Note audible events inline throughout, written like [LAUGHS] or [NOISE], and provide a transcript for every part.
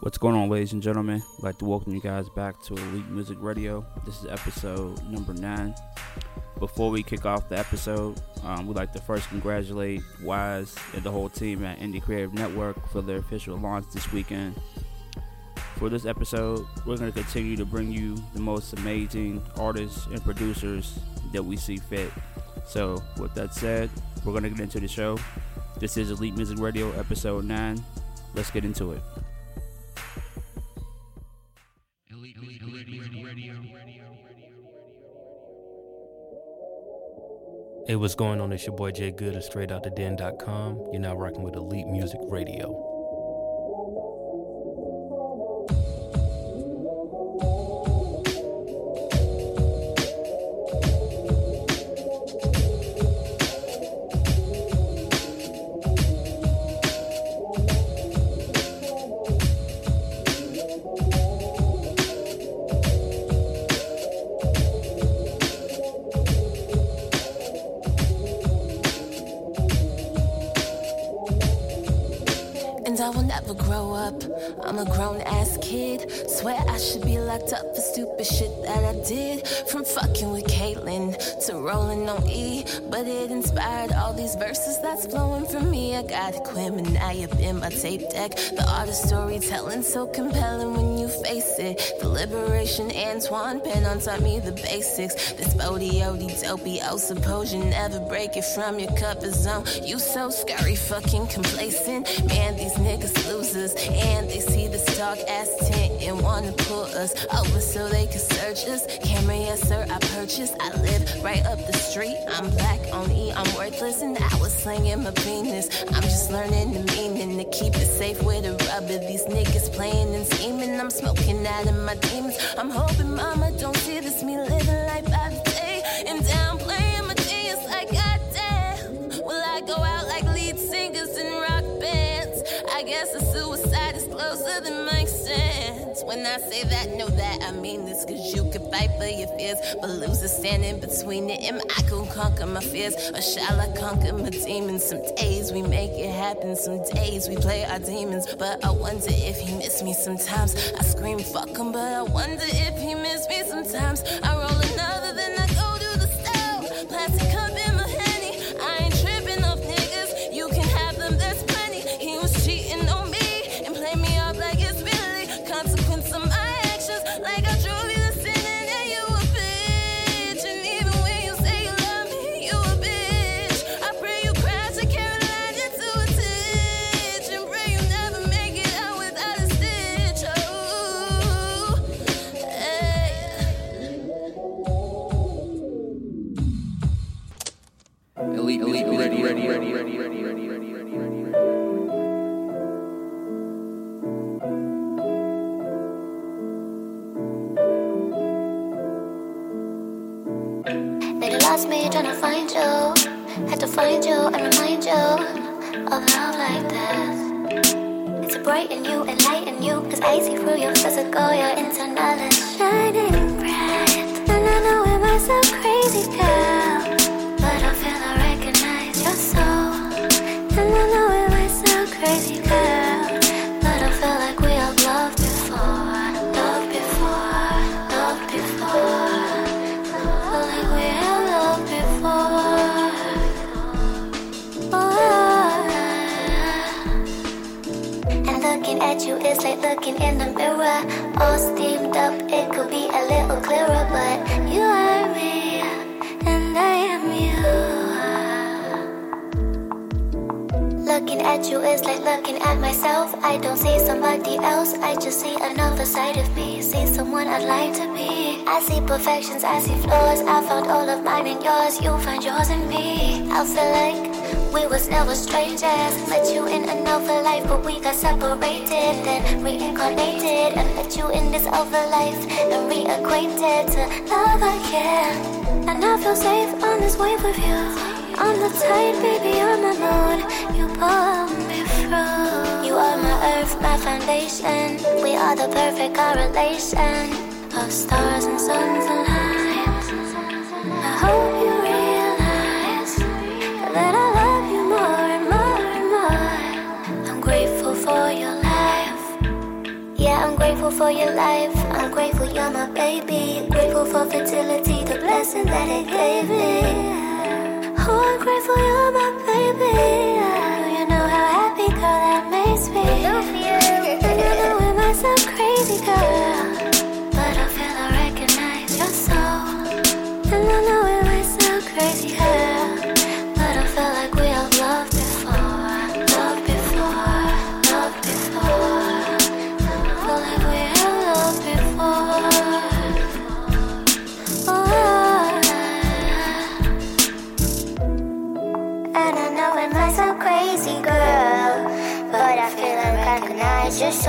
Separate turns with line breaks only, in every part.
What's going on, ladies and gentlemen? I'd like to welcome you guys back to Elite Music Radio. This is episode number nine. Before we kick off the episode, um, we'd like to first congratulate Wise and the whole team at Indie Creative Network for their official launch this weekend. For this episode, we're going to continue to bring you the most amazing artists and producers that we see fit. So, with that said, we're going to get into the show. This is Elite Music Radio, episode 9. Let's get into it.
Hey, what's going on? It's your boy Jay Good of StraightOutTheDen.com. You're now rocking with Elite Music Radio.
Me. I got Aquemini up in my tape deck. The art of storytelling so compelling it. The liberation Antoine Penn taught me the basics. This bodie odie dopey. Oh, suppose you never break it from your comfort zone. You so scary, fucking complacent. Man, these niggas losers. And they see this dark ass tent and wanna pull us over so they can search us. Camera, yes, sir, I purchased. I live right up the street. I'm black on E, I'm worthless. And I was slinging my penis. I'm just learning the meaning to keep it safe with a rubber. These niggas playing and scheming. I'm smoking out of my demons. I'm hoping mama don't see this me living life the day and downplaying my genius like goddamn. Will I go out like lead singers in rock bands? I guess the suicide is closer than makes sense. When I say that, know that I mean this, cause you can fight for your fears, but losers standing between it. Am I gonna conquer my fears, or shall I conquer my demons? Some days we make it happen, some days we play our demons. But I wonder if he miss me sometimes. I scream, fuck him, but I wonder if he miss me sometimes. I roll another, then I go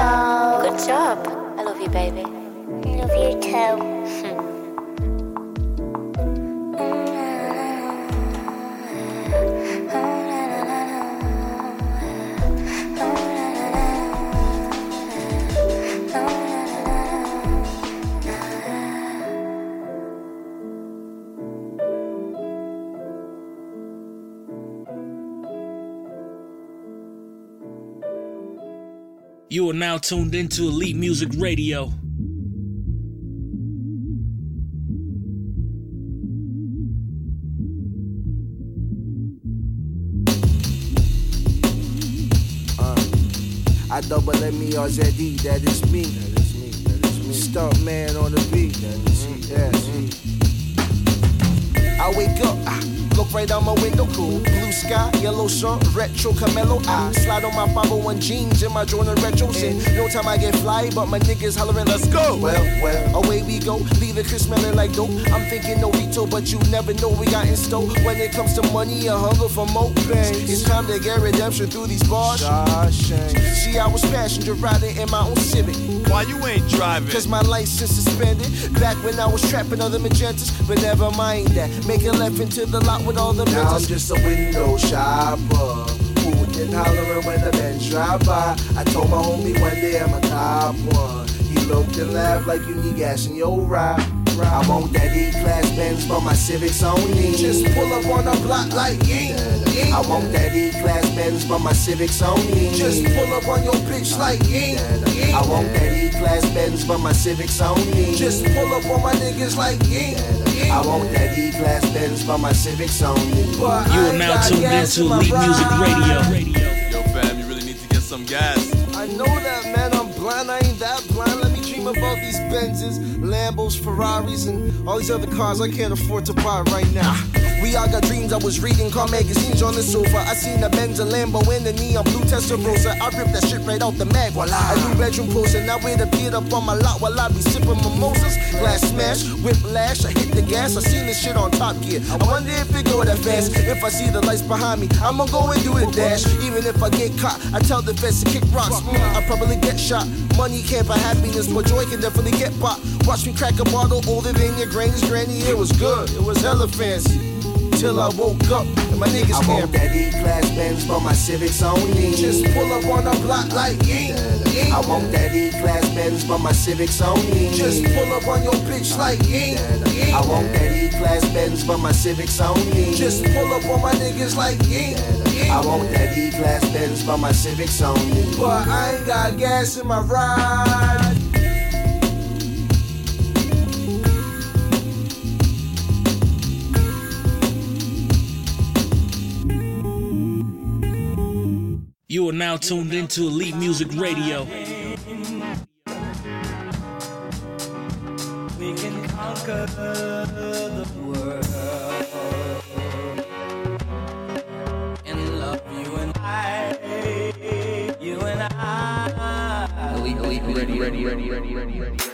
Good job. I love you,
baby. I love you too. [LAUGHS]
are now tuned into Elite Music Radio.
Uh, I double M E R Z E, that is me. That is me. That is me. Stunt man on the beat. That is me. Yes. I wake up, ah, look right out my window, cool. Blue sky, yellow sun, retro Camelo. I slide on my 501 jeans and my Jordan retros. And no time I get fly, but my niggas hollering, let's go. Well, well, away we go. Leave the crib smelling like dope. I'm thinking Norito, but you never know we got in store. When it comes to money, a hunger for more pain. It's time to get redemption through these bars. See, I was passenger riding in my own Civic.
Why you ain't driving?
Cause my license suspended Back when I was trapping other magentas But never mind that Make a left into the lot with all the
Now I'm just a window shopper. Hooting and hollering when the men drive by. I told my homie one day I'm a top one. He looked and laughed like you need gas in your ride. I want that E-class Benz, but my Civic's only.
Just pull up on the block like ying.
I want that E-class Benz, but my Civic's only.
Just pull up on your bitch like ying, ying.
I want that E-class Benz, but my Civic's only.
Just pull up on my niggas like ying, ying.
I want that E-class Benz, but my Civic's only.
But
You
I
are
ain't
now
got
tuned into Elite Music
ride.
Radio.
Yo, fam, you really need to get some gas.
I know that, man. I'm blind. I ain't that blind. Let me dream about these Benzes, Lambos, Ferraris, and all these other cars I can't afford to buy right now. We all got dreams. I was reading car magazines on the sofa. I seen a Benz, a Lambo, and a neon blue Testarossa. I ripped that shit right out the mag. Voila. A new bedroom poster. Now it appeared up on my lot while I be sipping mimosas. Glass smash, whiplash. I hit the gas. I seen this shit on Top Gear. I wonder if it go that fast. If I see the lights behind me, I'ma go and do the dash. Even if I get caught, I tell the feds to kick rocks. Mm, I probably get shot. Money can't buy happiness, but joy can definitely get bought. Watch me crack a bottle older than your granny's granny. It was good. It was hella fancy. Till I woke up and my niggas
I want
can't.
that E-class Benz, but my Civic's only.
Just pull up on the block like ying, ying.
I want that E-class Benz, but my Civic's only.
Just pull up on your bitch like ying, ying.
I want that E-class Benz, but my Civic's only.
Just pull up on my niggas like ying, ying.
I want that E-class Benz, but my Civic's only.
But I ain't got gas in my ride.
You are now tuned into Elite Music Radio.
We can conquer the world and love you and I, you and I.
Elite, elite, ready, ready, ready, ready, ready, ready.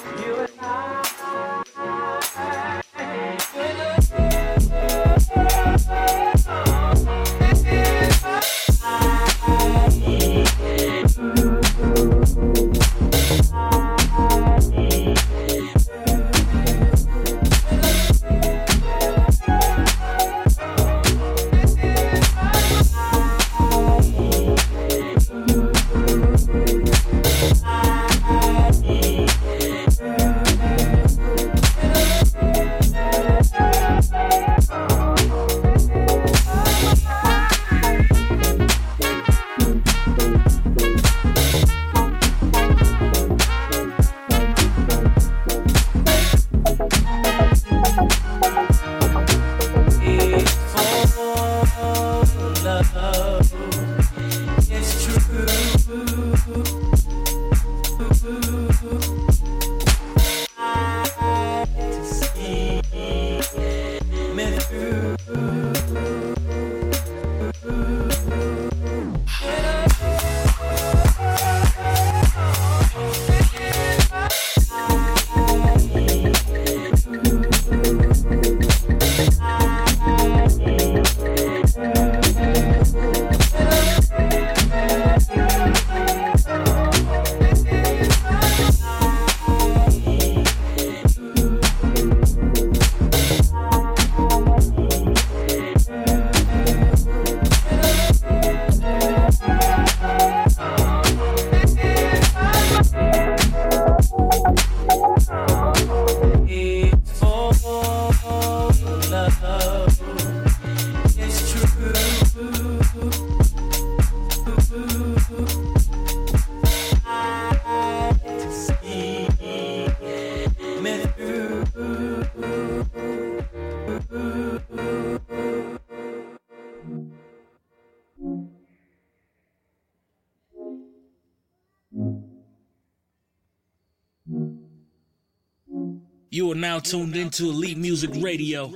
You
are now tuned into Elite Music Radio.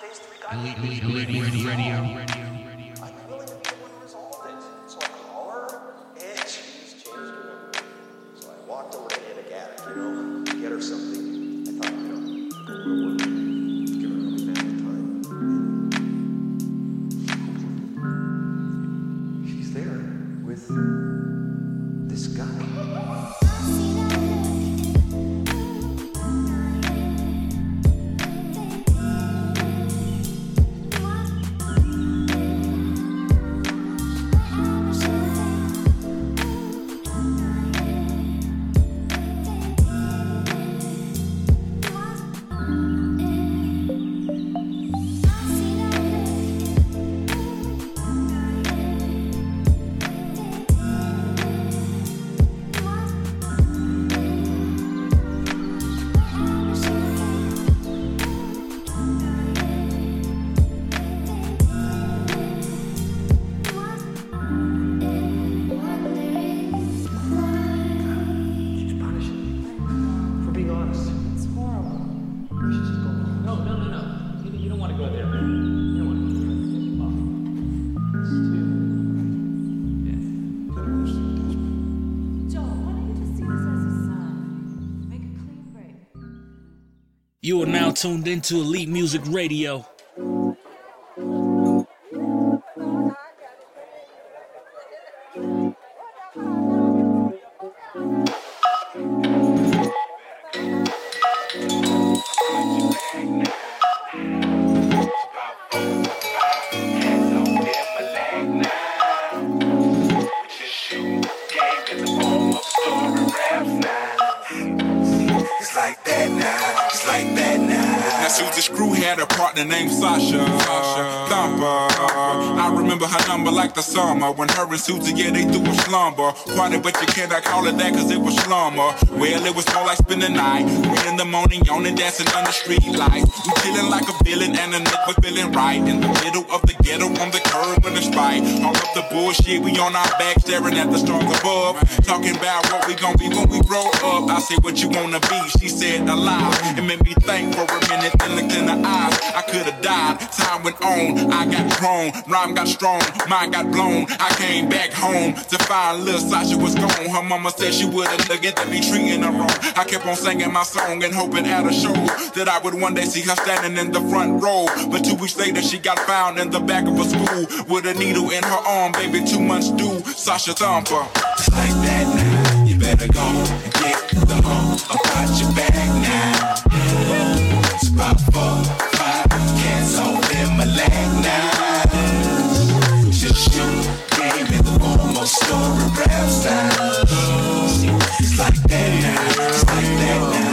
Wednesdays, 3 God Lead Radio.
You are now tuned into Elite Music Radio.
When her yeah, they do slumber. Party, but you cannot call it that cause it was slumber. Well, it was more like spending the night. Three in the morning, yawning, dancing under street lights. We chilling like a villain and a was feeling right. In the middle of the ghetto on the curb with the spite. All up the bullshit, we on our back staring at the stars above. Talking about what we gon' be when we grow up. I said, what you wanna be? She said, alive. It made me think for a minute, then looked in the eyes. I could've died. Time went on, I got grown. Rhyme got strong, mind got blown. I came back home to find little Sasha was gone. Her mama said she wouldn't look at me treating her wrong. I kept on singing my song and hoping at a show that I would one day see her standing in the front row. But two weeks later, she got found in the back of a school with a needle in her arm. Baby, two months due. Sasha Thumper.
Like that now. You better go and get the hump about your back now. It's about four, five, in my leg now. Just shoot, story rap style. It's like that now. It's like that now.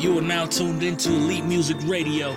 You are now tuned into Elite Music Radio.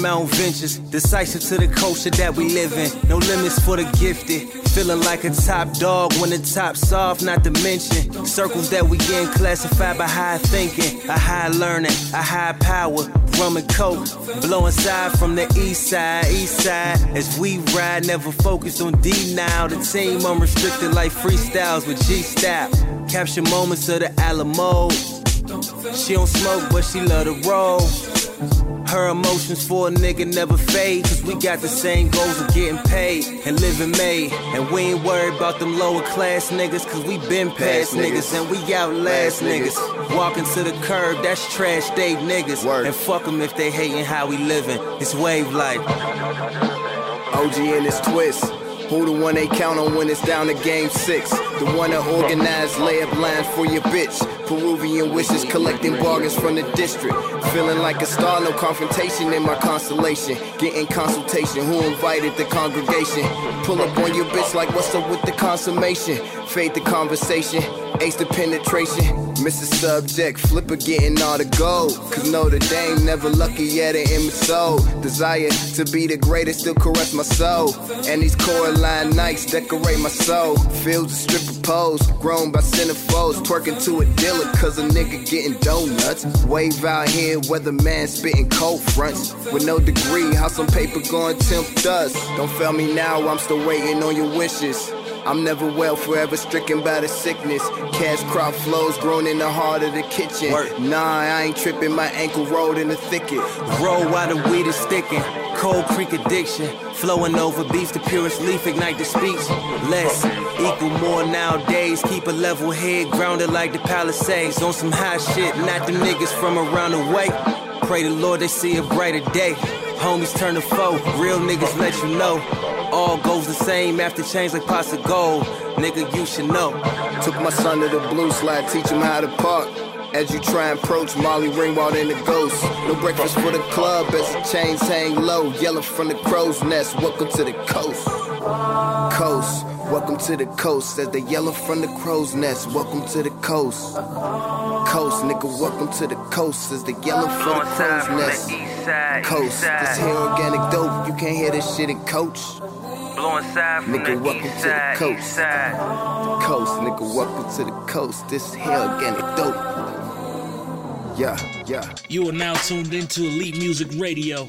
Paramount Ventures, decisive to the culture that we live in. No limits for the gifted. Feeling like a top dog when the top's off, not to mention circles that we in classified by high thinking, a high learning, a high power. Rum and coke, blowing side from the east side, east side. As we ride, never focused on D now. The team unrestricted like freestyles with G style. Capture moments of the Alamo. She don't smoke, but she love to roll. Her emotions for a nigga never fade. Cause we got the same goals of getting paid and living made. And we ain't worried about them lower class niggas. Cause we been past niggas and we outlast niggas. Walking to the curb, that's trash day niggas. And fuck them if they hating how we living. It's wave life.
OG and his twist. Who the one they count on when it's down to game six? The one that organized layup lines for your bitch. Peruvian wishes collecting bargains from the district. Feeling like a star, no confrontation in my constellation. Getting consultation, who invited the congregation? Pull up on your bitch like what's up with the consummation? Fade the conversation, ace the penetration. Miss a subject, flipper getting all the gold. Cause Notre Dame never lucky yet it in my soul. Desire to be the greatest still caress my soul. And these Coraline Nikes decorate my soul. Fields of stripper pose, grown by centerfolds. Twerking to a dealer cause a nigga getting donuts. Wave out here, weatherman spitting cold fronts. With no degree, how some paper going tempt us. Don't fail me now, I'm still waiting on your wishes. I'm never well, forever stricken by the sickness. Cash crop flows grown in the heart of the kitchen. Nah, I ain't tripping, my ankle rolled in the thicket.
Roll while the weed is sticking. Cold Creek addiction. Flowing over beats, the purest leaf ignite the speech. Less equal more nowadays. Keep a level head grounded like the Palisades. On some high shit, not the niggas from around the way. Pray the Lord they see a brighter day. Homies turn to foe, real niggas let you know. All goes the same after change like pots of gold. Nigga, you should know.
Took my son to the blue slide, teach him how to park. As you try and approach Molly Ringwald and the ghost. No breakfast for the club as the chains hang low. Yelling from the crow's nest. Welcome to the coast. Coast. Welcome to the coast. As they yelling from the crow's nest. Welcome to the coast. Coast, nigga, welcome to the coast. As they yelling from the crow's nest. Coast. This here organic dope. You can't hear this shit in coach.
Blowing side from
Nigga,
the
welcome
east
to the coast.
east side.
Coast, nigga, welcome to the coast. This here organic dope. Yeah, yeah.
You are now tuned into Elite Music Radio.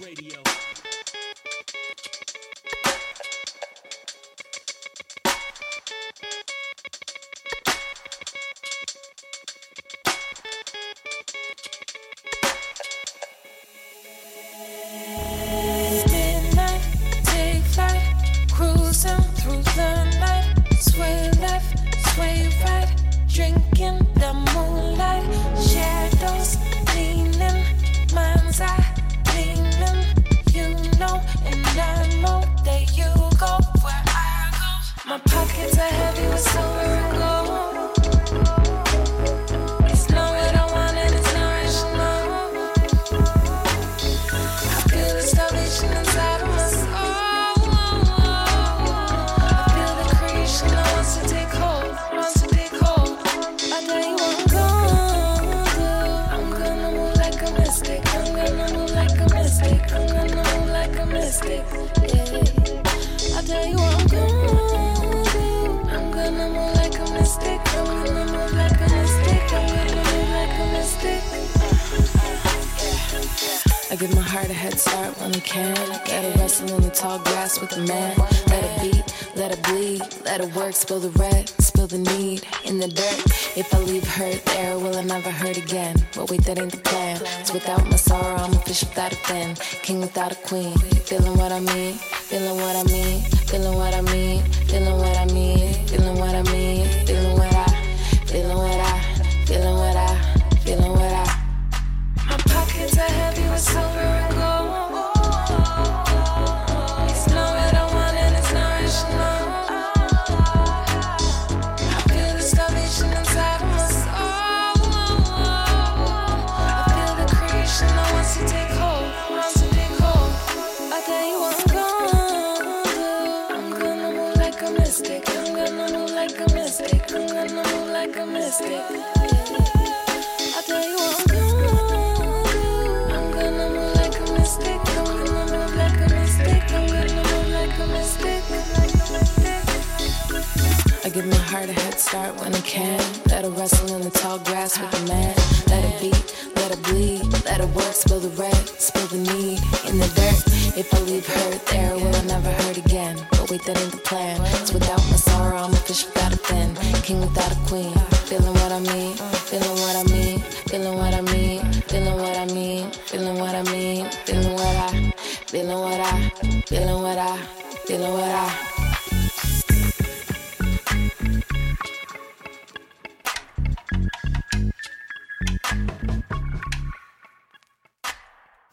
I Give my heart a head start when I can. Let her wrestle in the tall grass with a man. Let it beat, let it bleed, let it work. Spill the red, spill the knee in the dirt. If I leave her there, will I never hurt again? But wait, that ain't the plan. It's without my sorrow, I'm a fish without a fin king without a queen. Feeling what I mean, feeling what I mean, feeling what I mean, feeling what I mean, feeling what I mean, feeling what I, feeling what I, feeling what I, feeling what I.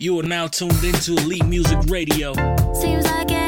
You are now tuned into Elite Music Radio.
Seems like it.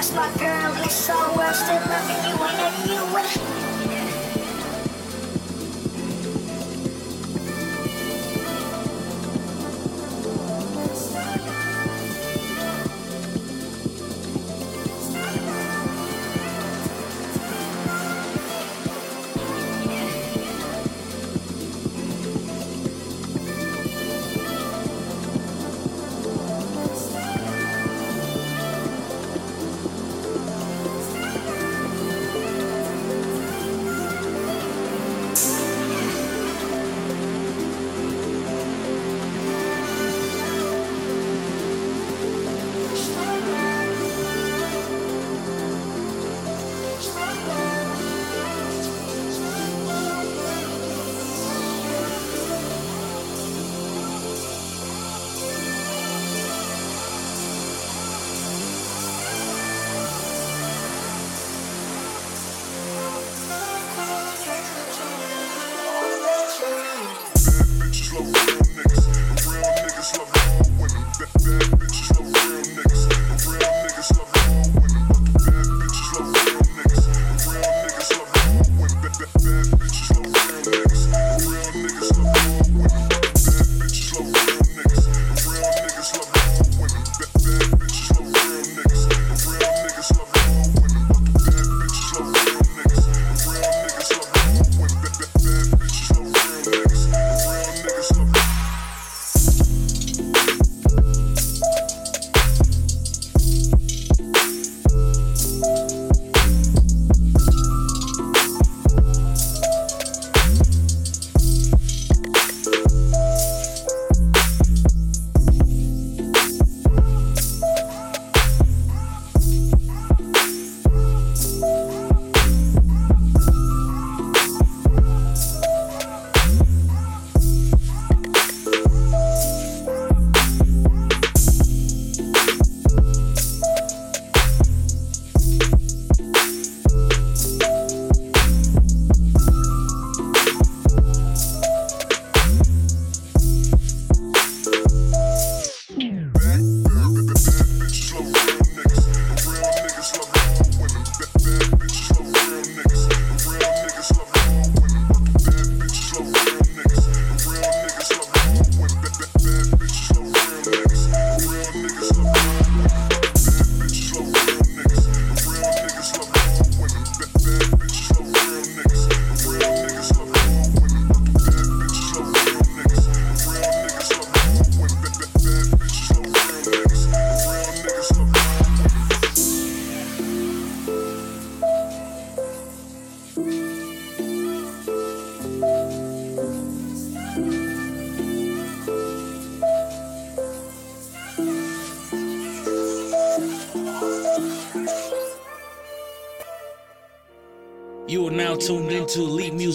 That's my girl, and it's so world still loving you, letting you with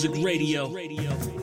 Music Radio.
You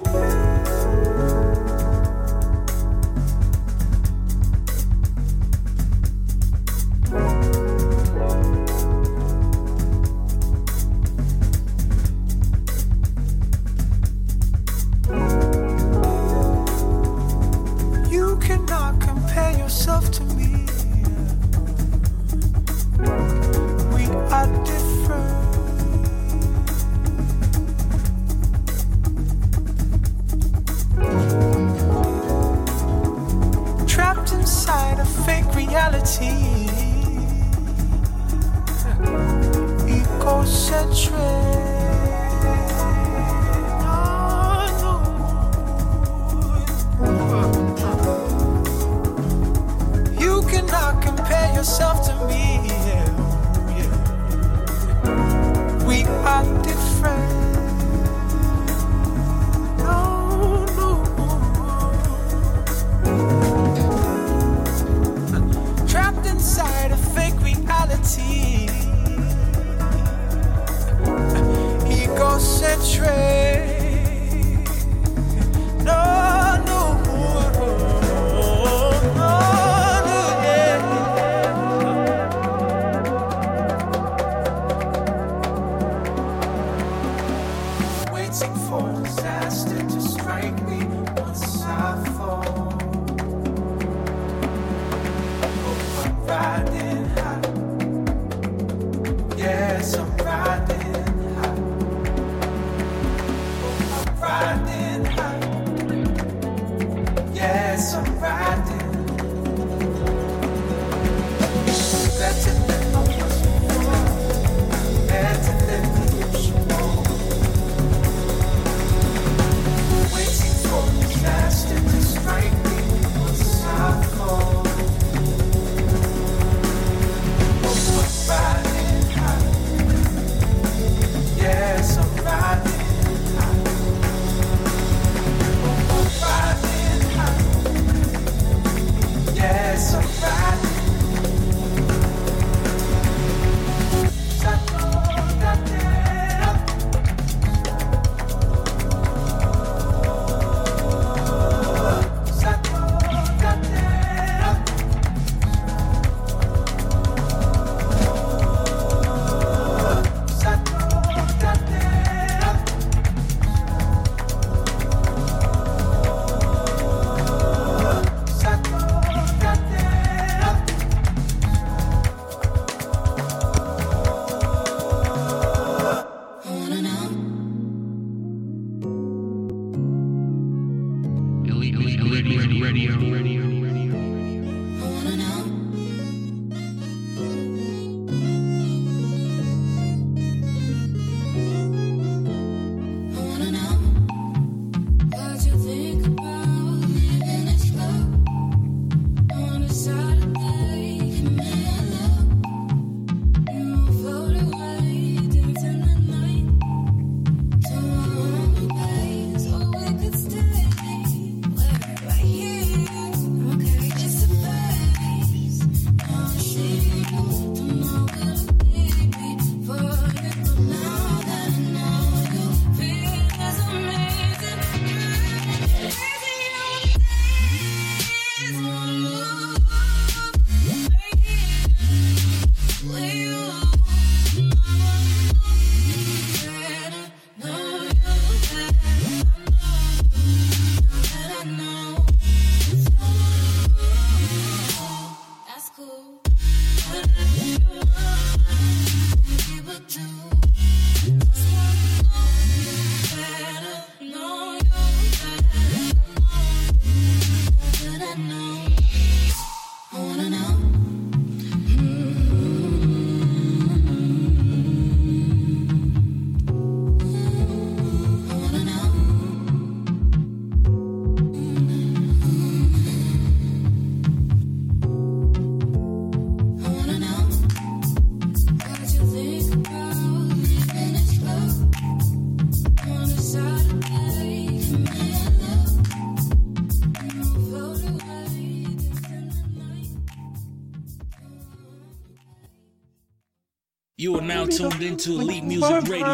tuned into Elite Music Radio.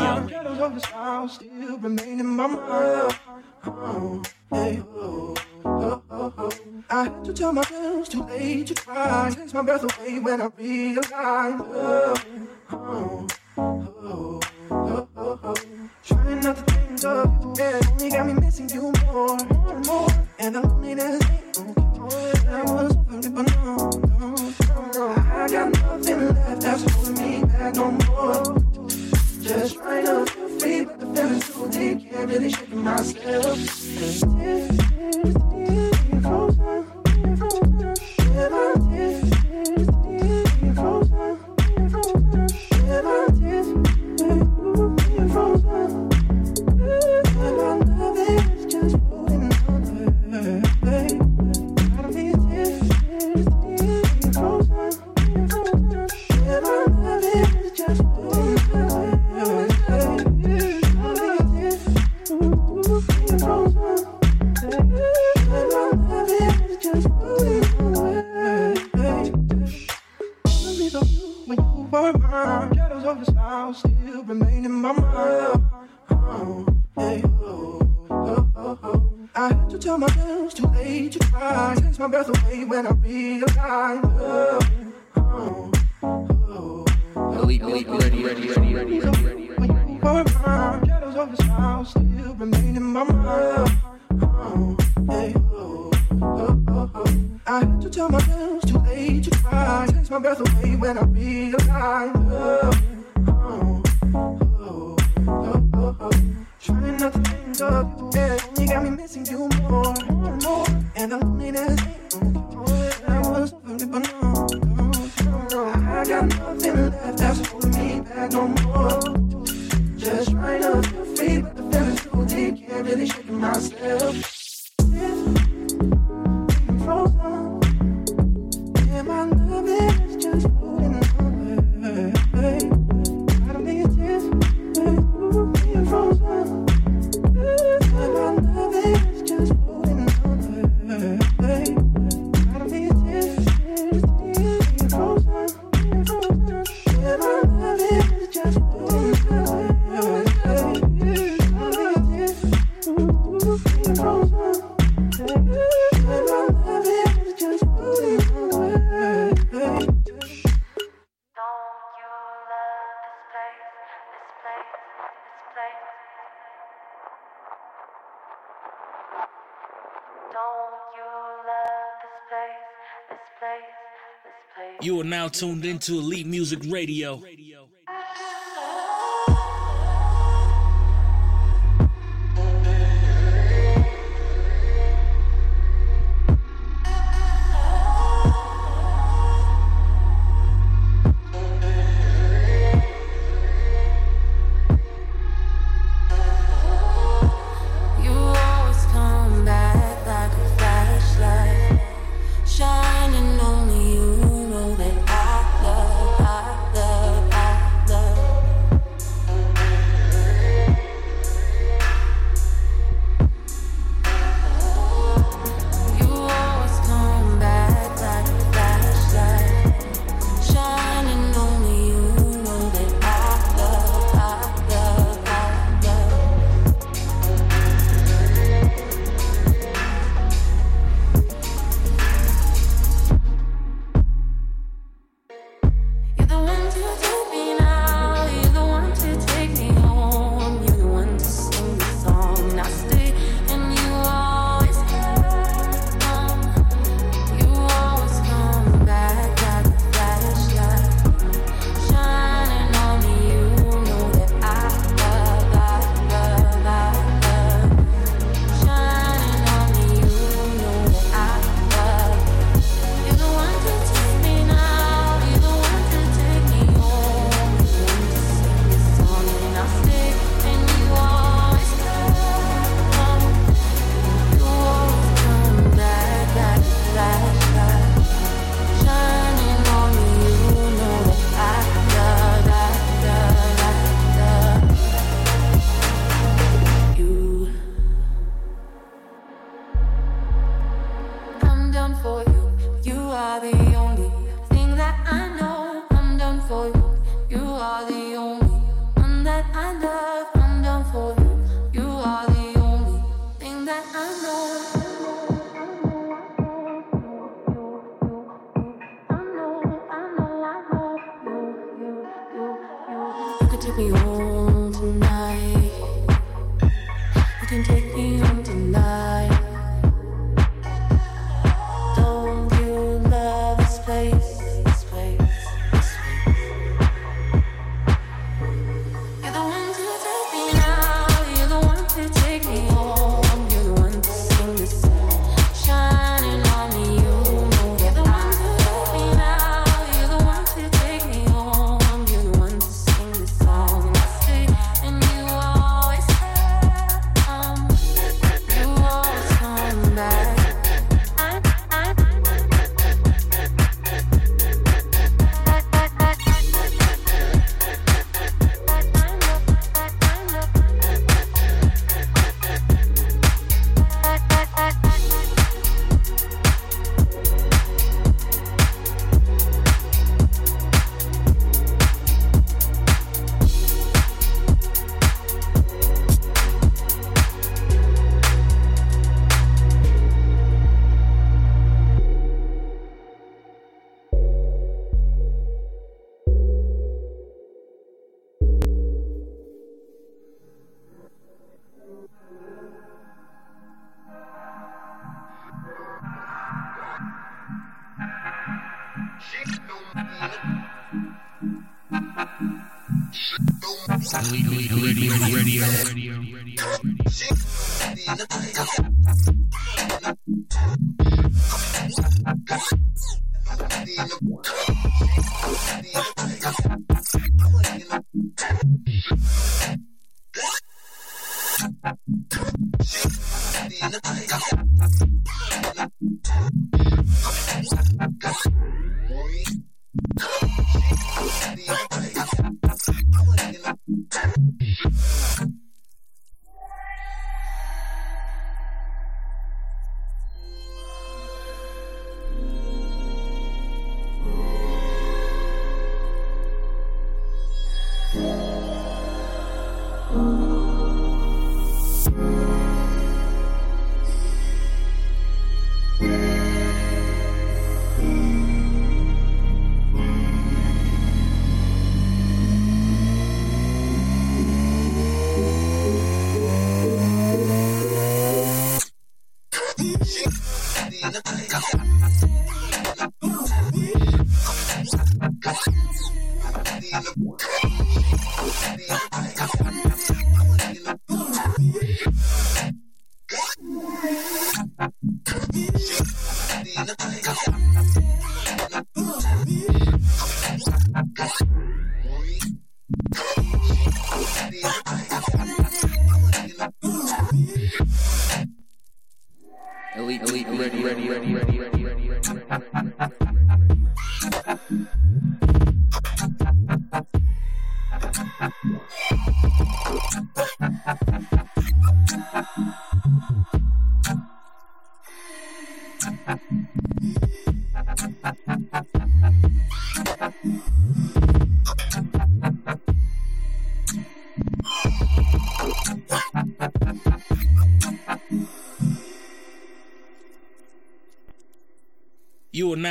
I had to tell too late to. Takes my breath away when I realize. back no more. Just trying to feel free, but the feeling's too deep. Can't really shake myself.
Tuned into Elite Music Radio.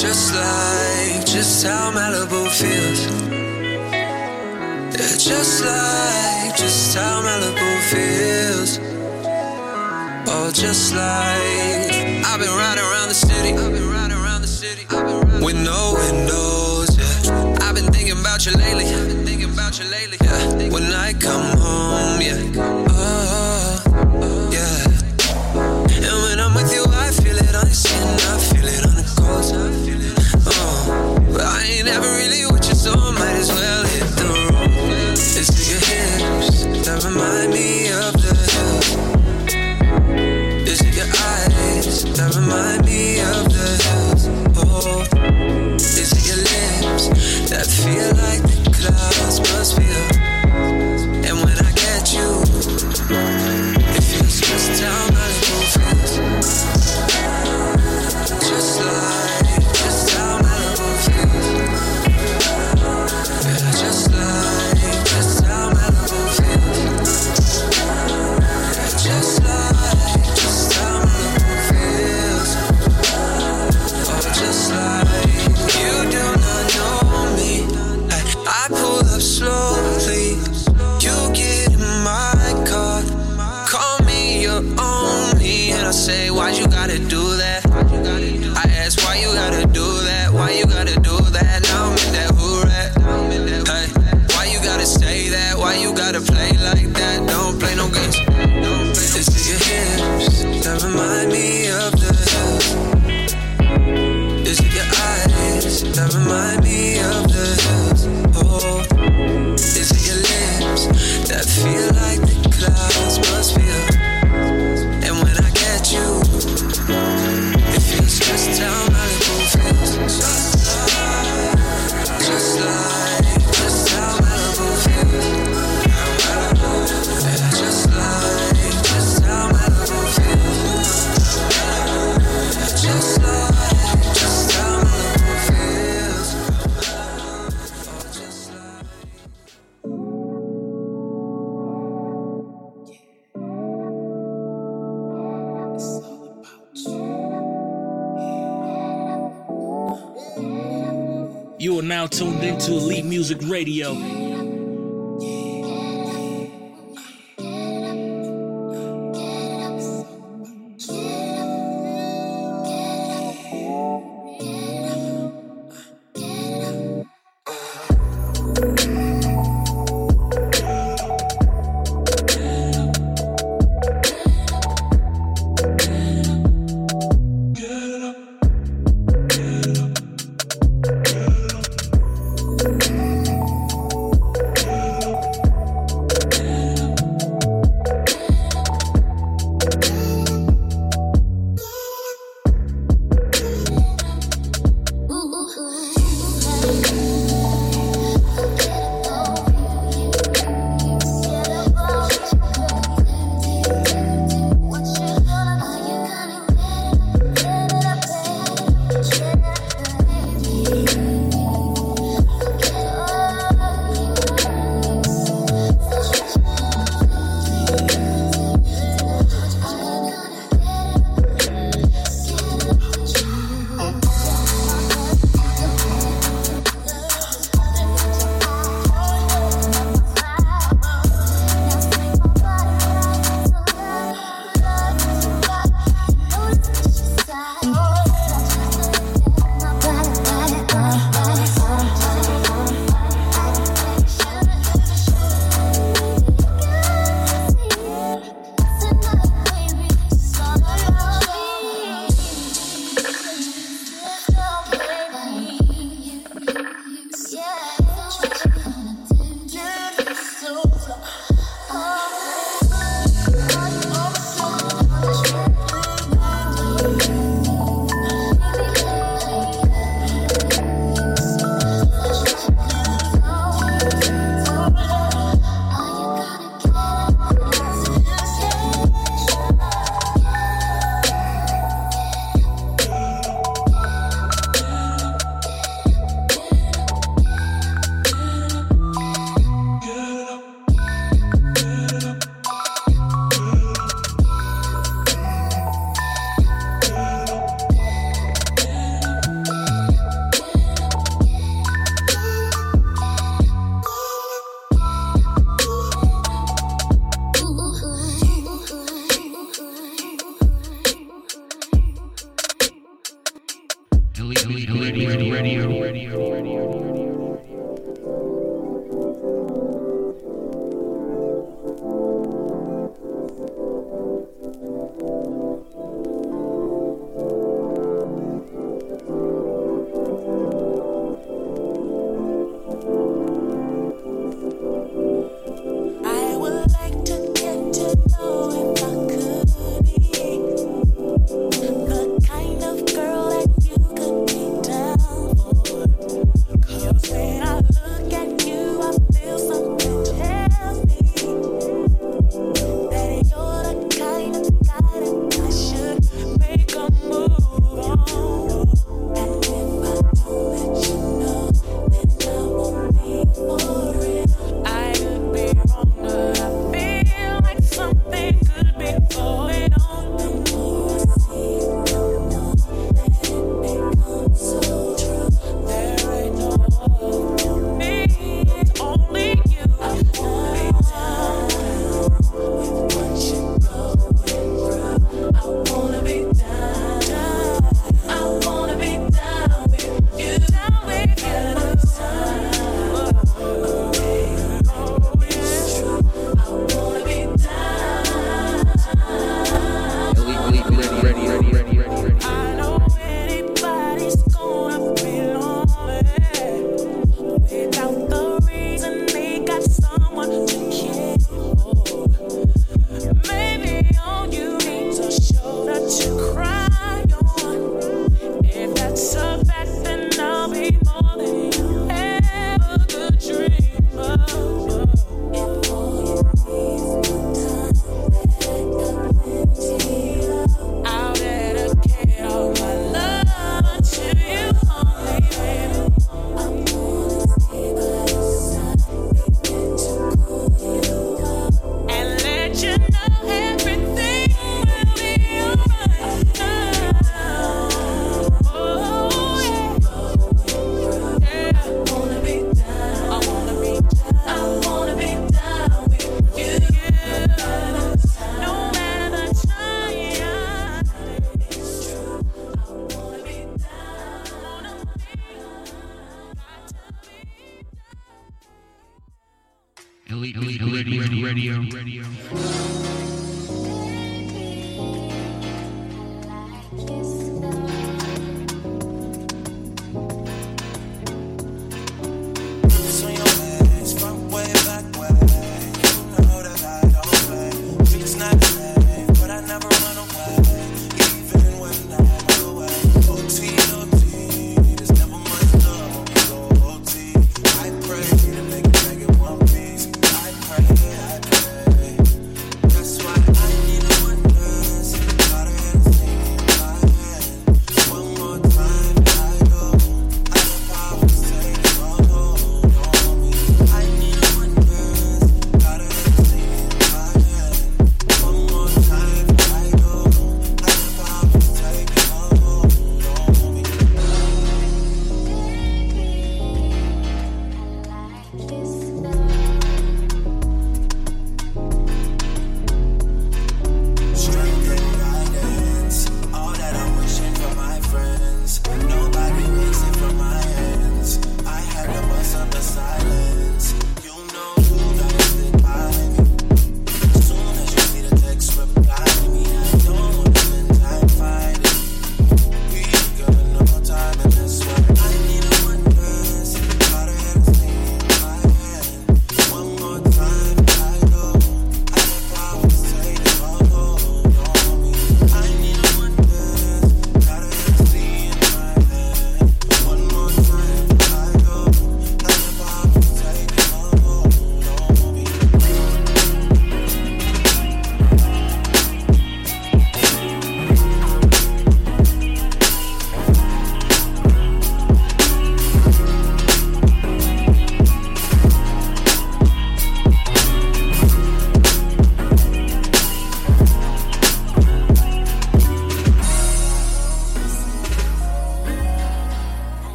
just like, just how Malibu feels. They're just like, just how Malibu feels. Oh, just like, I've been riding around the city, I've been riding around the city, I've been riding with no windows. Yeah, I've been thinking about you lately, I've been thinking about you lately. Yeah, when I come home, yeah.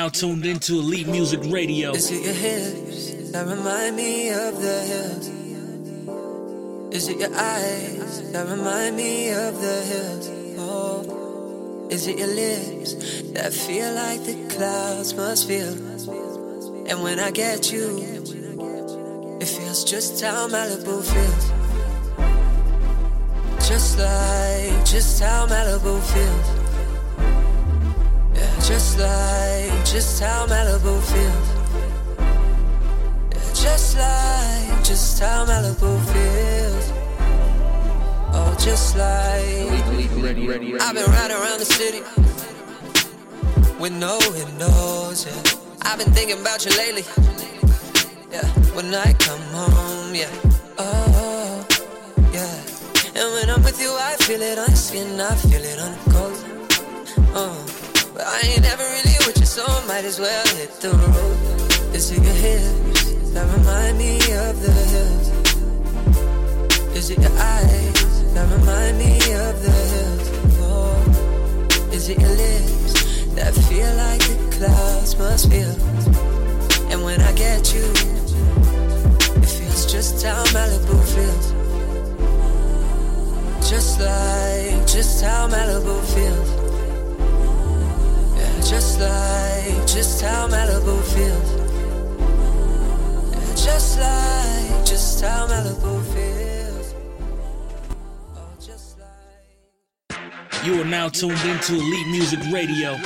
Now tuned into Elite Music Radio.
Is it your hips that remind me of the hills? Is it your eyes that remind me of the hills? Oh, is it your lips that feel like the clouds must feel? And when I get you, it feels just how Malibu feels. Just like, just how Malibu feels. Just like, just how Malibu feels. Just like, just how Malibu feels. Oh, just like. I've been riding around the city with no windows. Yeah, I've been thinking about you lately. Yeah, when I come home, yeah. Oh, yeah. And when I'm with you, I feel it on your skin, I feel it on the coast. Oh, but I ain't never really with you, so might as well hit the road. Is it your hips that remind me of the hills? Is it your eyes that remind me of the hills? Oh, is it your lips that feel like the clouds must feel? And when I get you, it feels just how Malibu feels. Just like, just how Malibu feels. Just like, just how Malibu feels. Just like, just how Malibu feels.
Oh, you are now tuned into Elite Music Radio.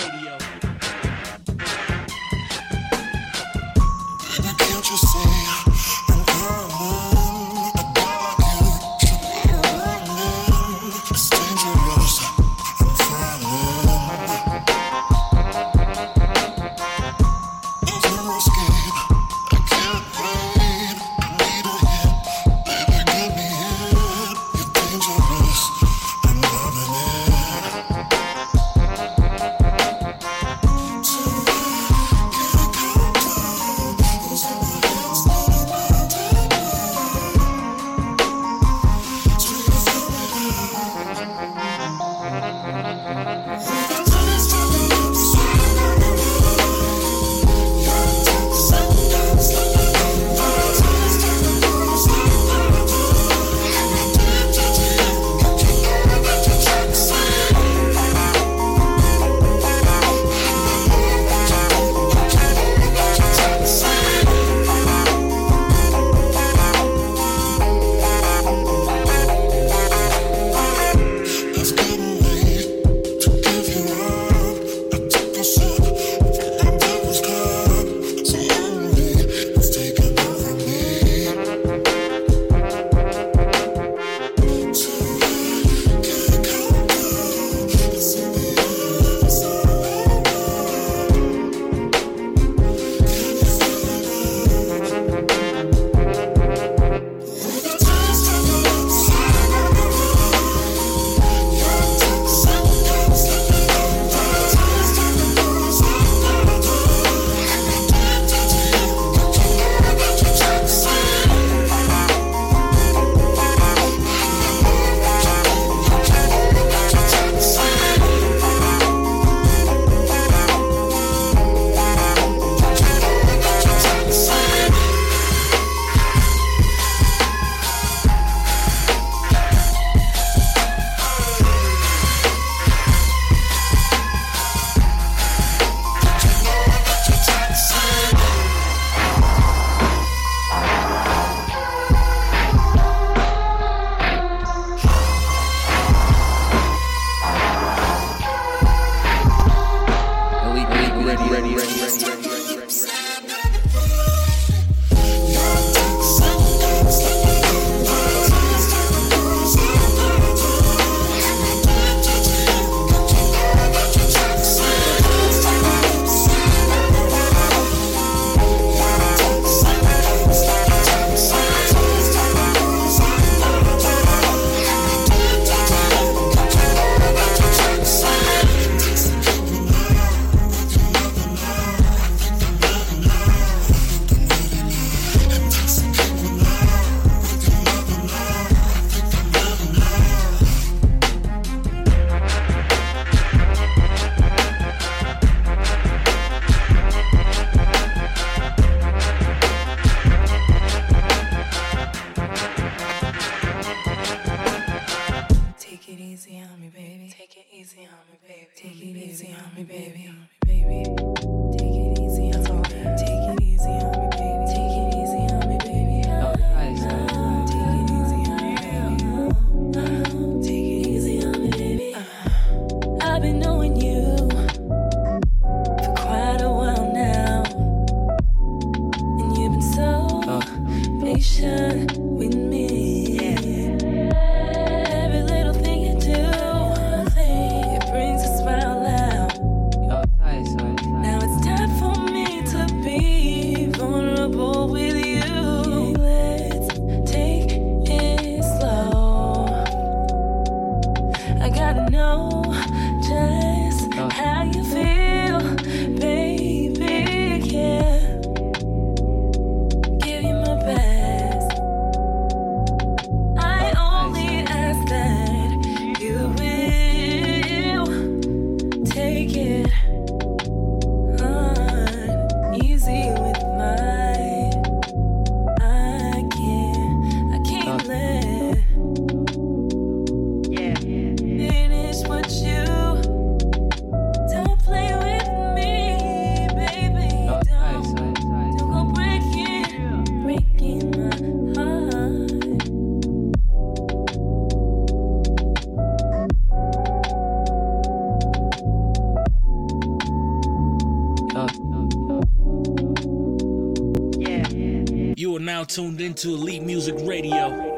Tuned into Elite Music Radio.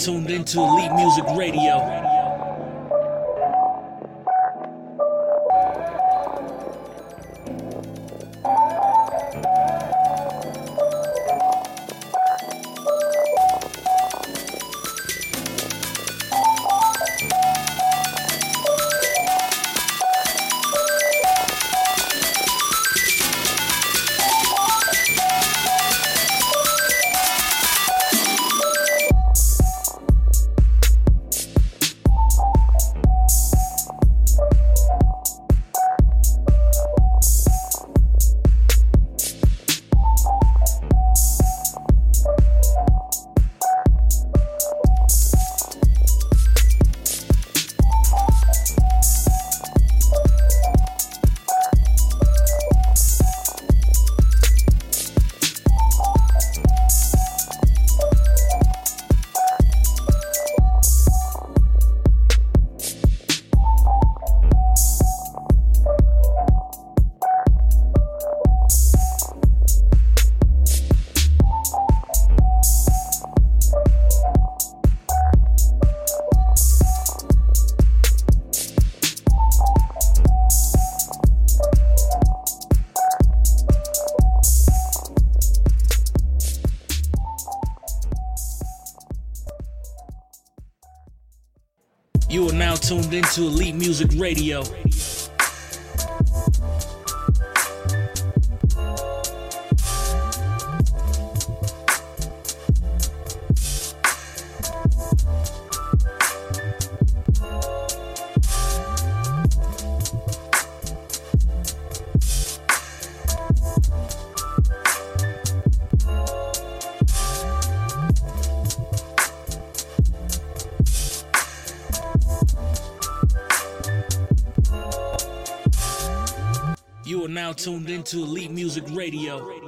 Tuned into Elite Music Radio.
Into Elite Music Radio. Tuned into Elite Music Radio.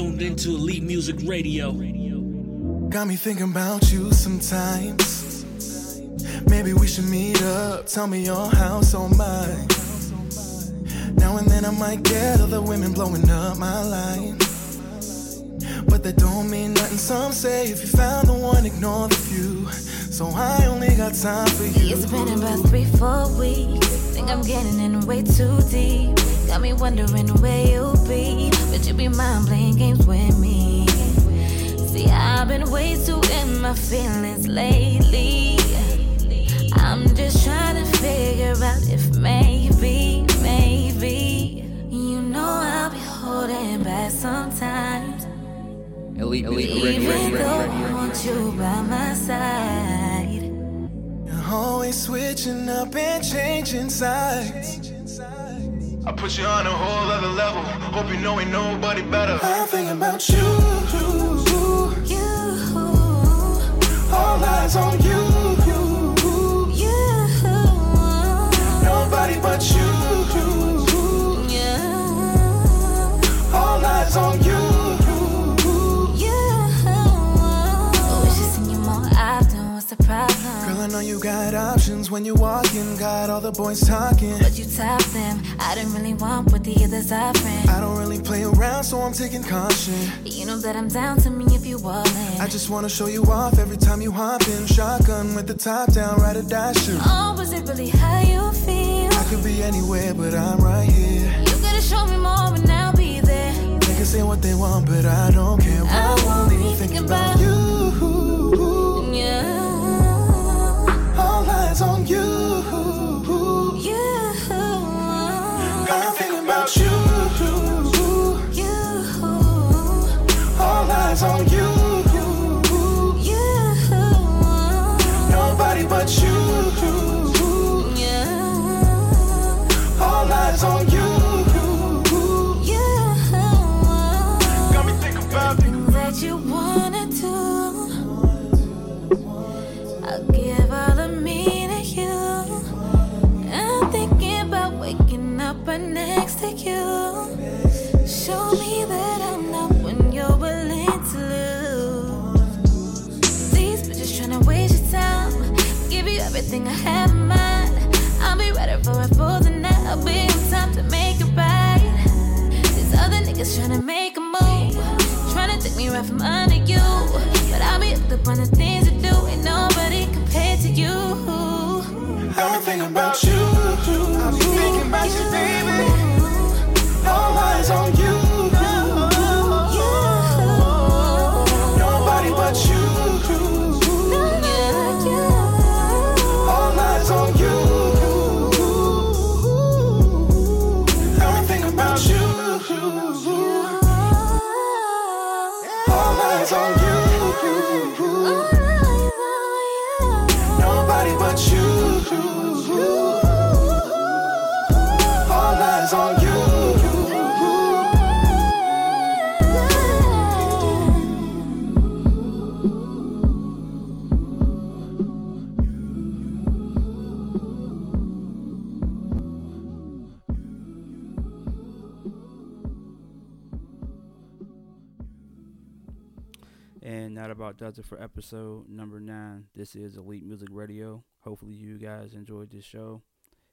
Tuned into Elite Music Radio.
Got me thinking about you sometimes. Maybe we should meet up. Tell me your house or mine. Now and then I might get other women blowing up my line. But that don't mean nothing. Some say if you found the one, ignore the few. So I only got time for you.
It's been about three, four weeks. Think I'm getting in way too deep. Got me wondering where you'll be. But you be mind playing games with me. See, I've been way too in my feelings lately. I'm just trying to figure out if maybe, maybe. You know I'll be holding back sometimes.
Elite, elite,
Even though I want you by my side.
You're always switching up and changing sides. I put you on a whole other level. Hope you know ain't nobody better. I'm thinking about you.
You.
All eyes on you.
You.
Nobody but you. Know you got options when you walk in. Got all the boys talking.
But you top them. I didn't really want what the others offering.
I don't really play around, so I'm taking caution.
You know that I'm down to me if you all in.
I just wanna show you off every time you hop in. Shotgun with the top down, ride a dash you.
Oh, was it really how you feel?
I could be anywhere, but I'm right here.
You gotta show me more and I'll be there.
They can say what they want, but I don't care.
I
I'm
won't be
thinking
thinking
about
about
you.
Yeah.
On you.
You. everything I have. I'll be ready for it for the night. Time to make it right. These other niggas tryna make a move, tryna take me right from under you. But I'll be hooked up on the things you do. Ain't nobody compared to you.
I've thinking about you. I've thinking about you, baby. On you.
That about does it for episode number nine. This is Elite Music Radio. Hopefully, you guys enjoyed this show.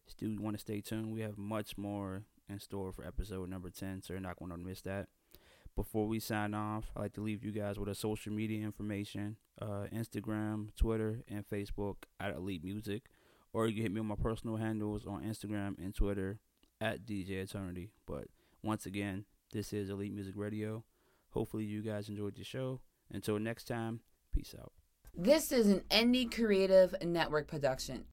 Still want to stay tuned. We have much more in store for episode number 10, so you're not going to miss that. Before we sign off, I'd like to leave you guys with a social media information uh, Instagram, Twitter, and Facebook at Elite Music. Or you can hit me on my personal handles on Instagram and Twitter at DJ Eternity. But once again, this is Elite Music Radio. Hopefully, you guys enjoyed the show. Until next time, peace out.
This is an Indie Creative Network production.